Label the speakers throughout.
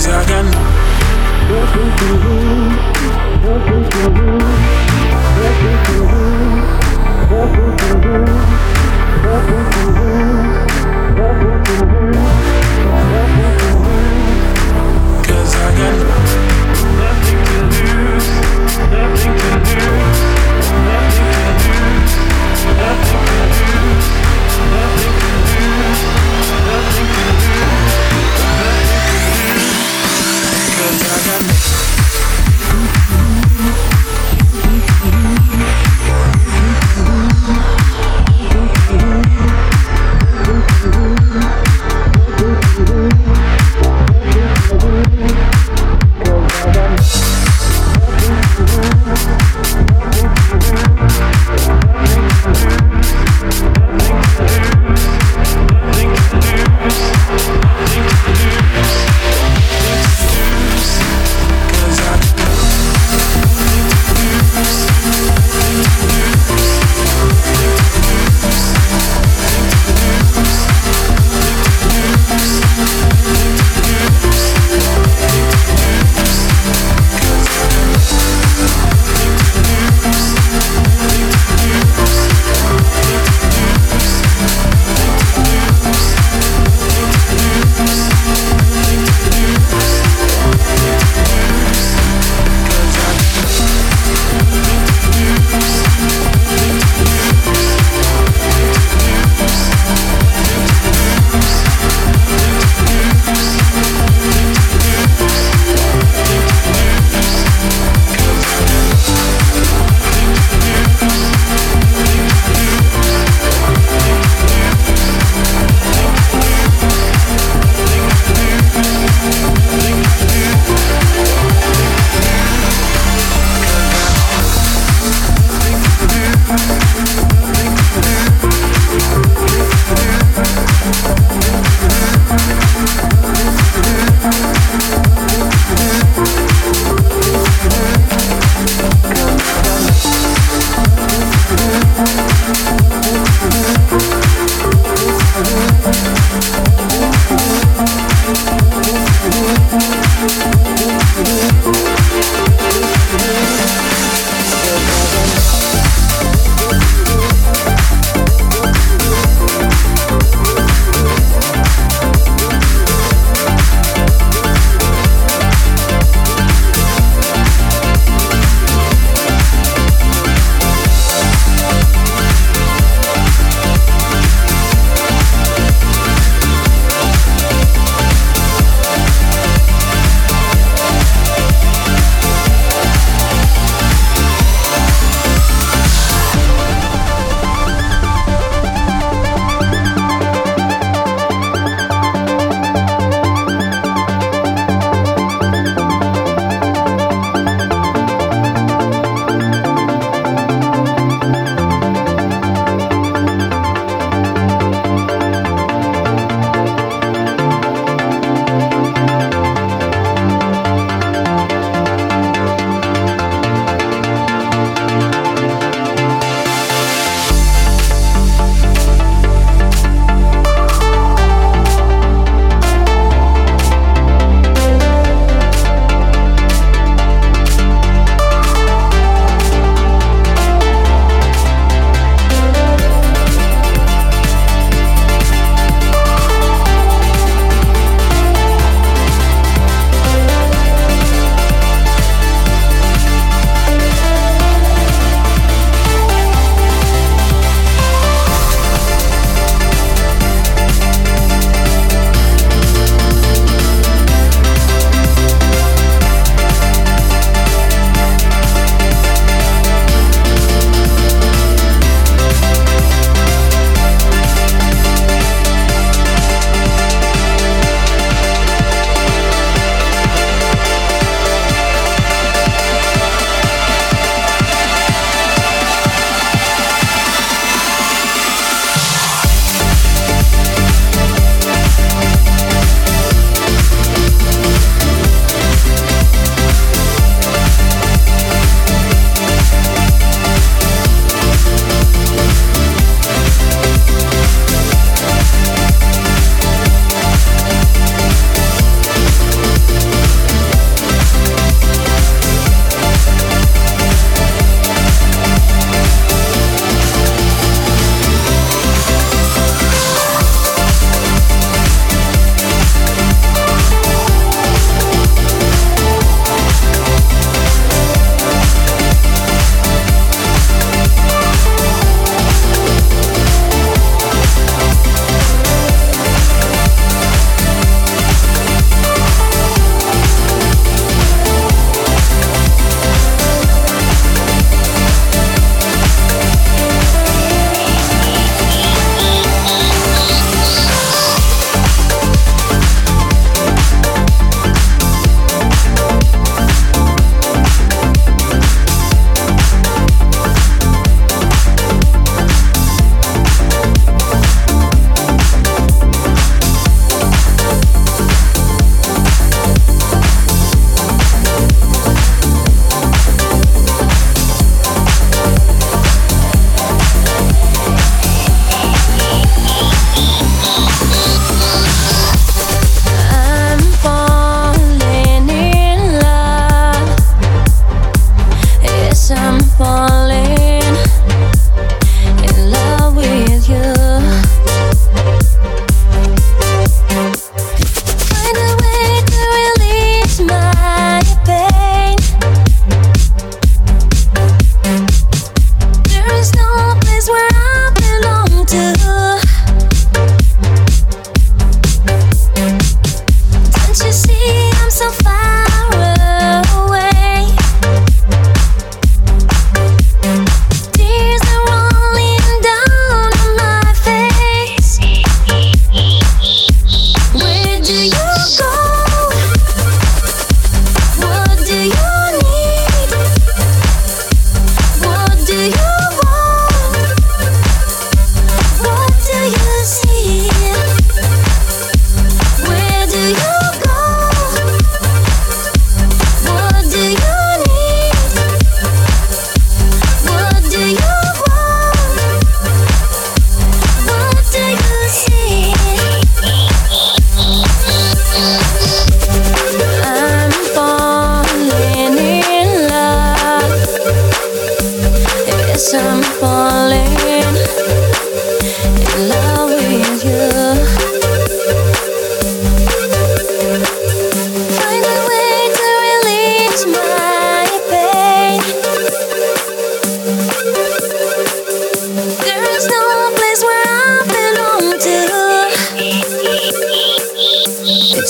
Speaker 1: as I can.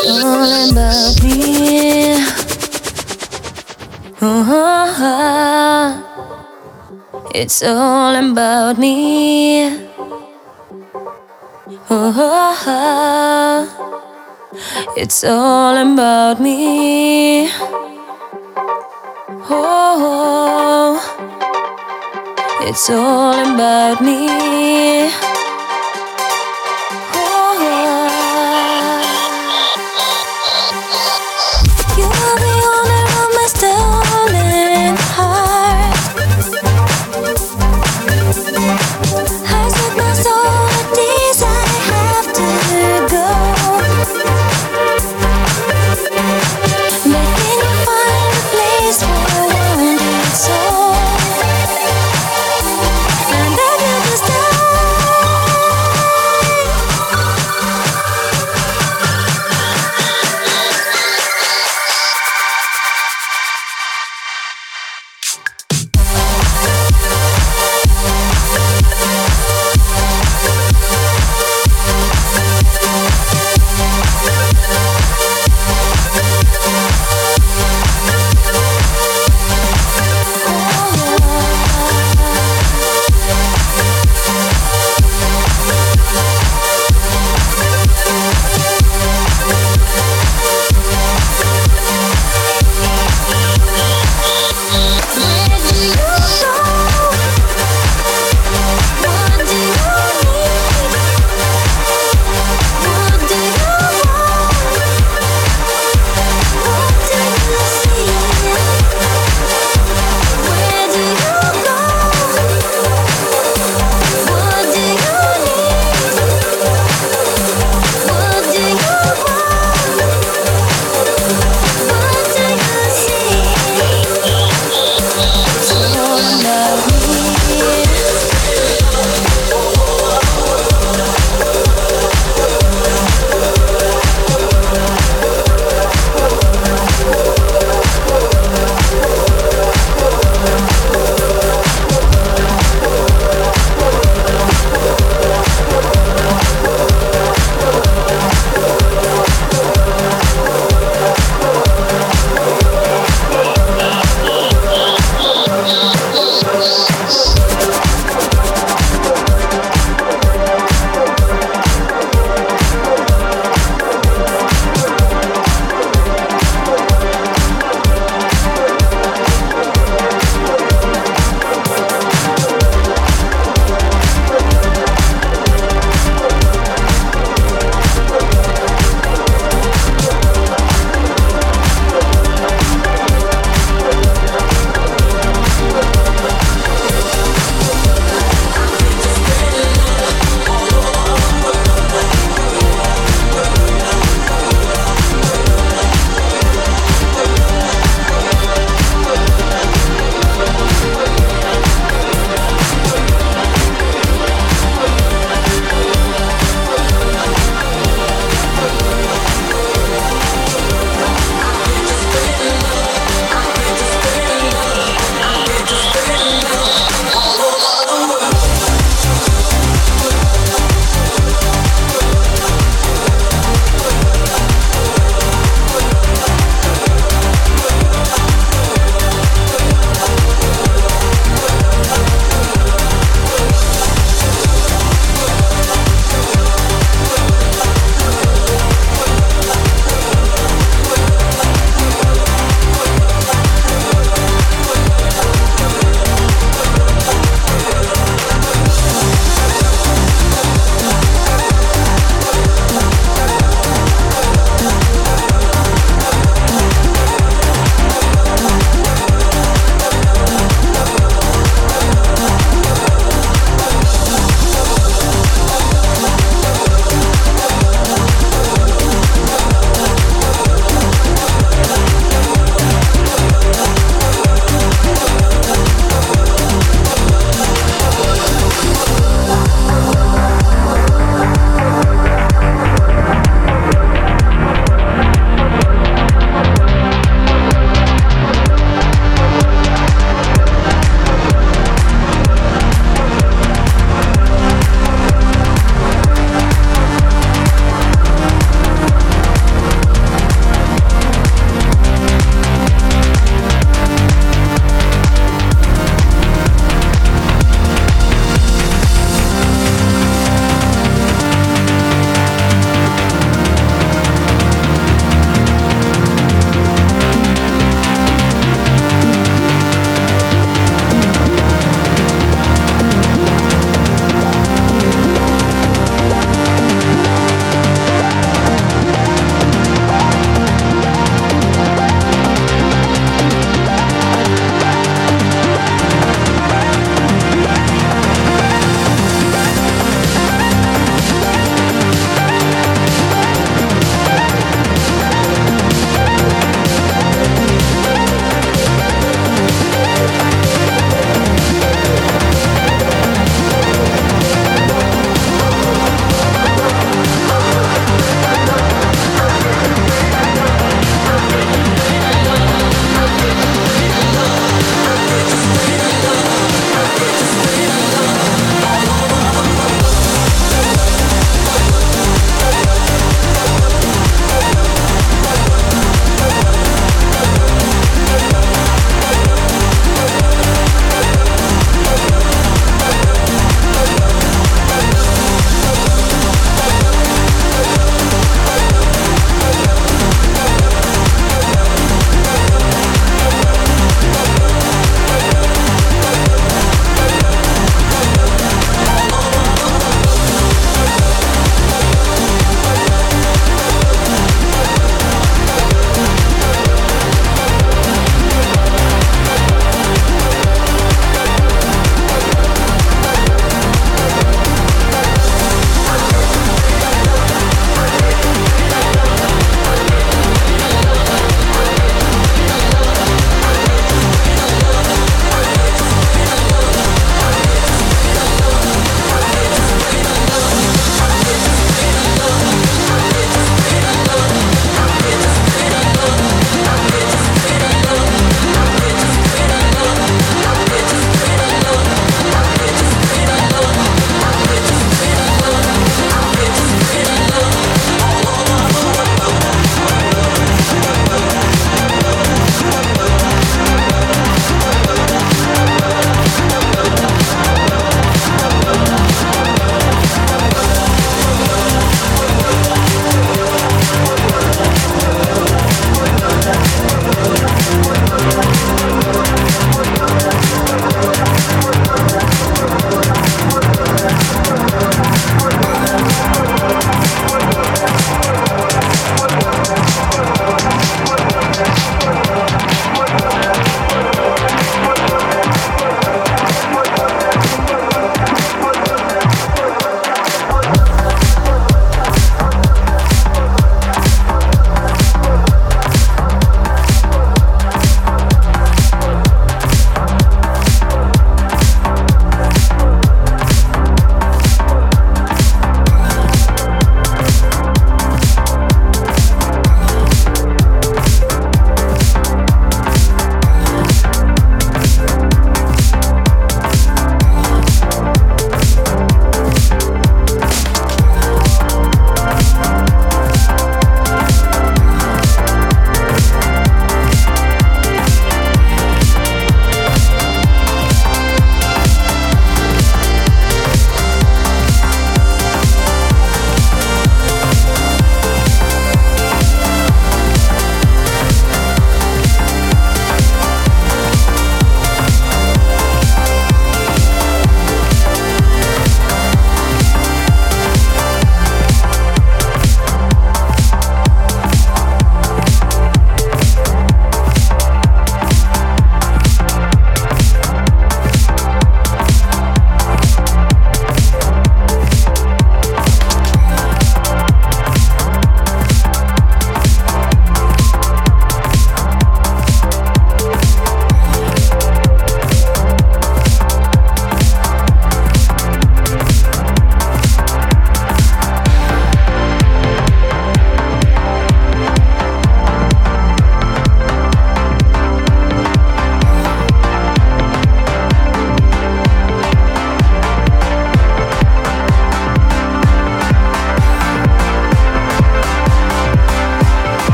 Speaker 1: All about me. Oh, it's all about me. Oh, it's all about me.
Speaker 2: Oh, it's all about me.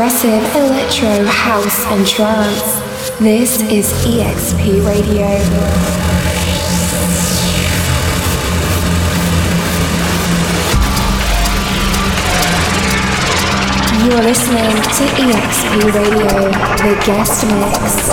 Speaker 2: Progressive electro, house, and trance. This is EXP Radio. You're listening to EXP Radio, the guest mix.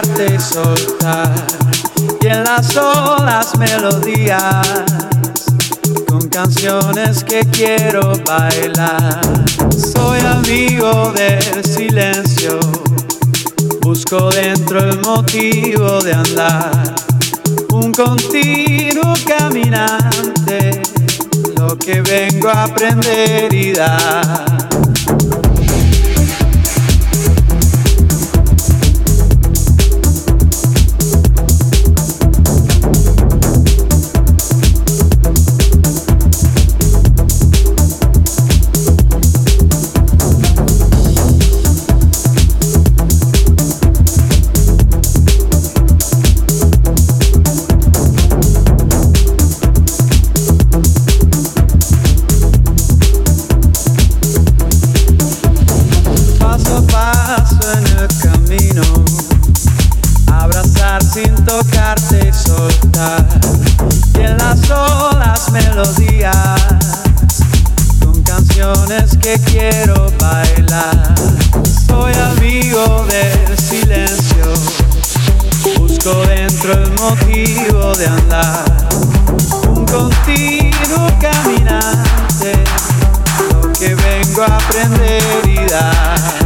Speaker 3: Tocarte y soltar, y en las olas melodías, con canciones que quiero bailar. Soy amigo del silencio, busco dentro el motivo de andar, un continuo caminante lo que vengo a aprender y dar.
Speaker 4: aprender y dar.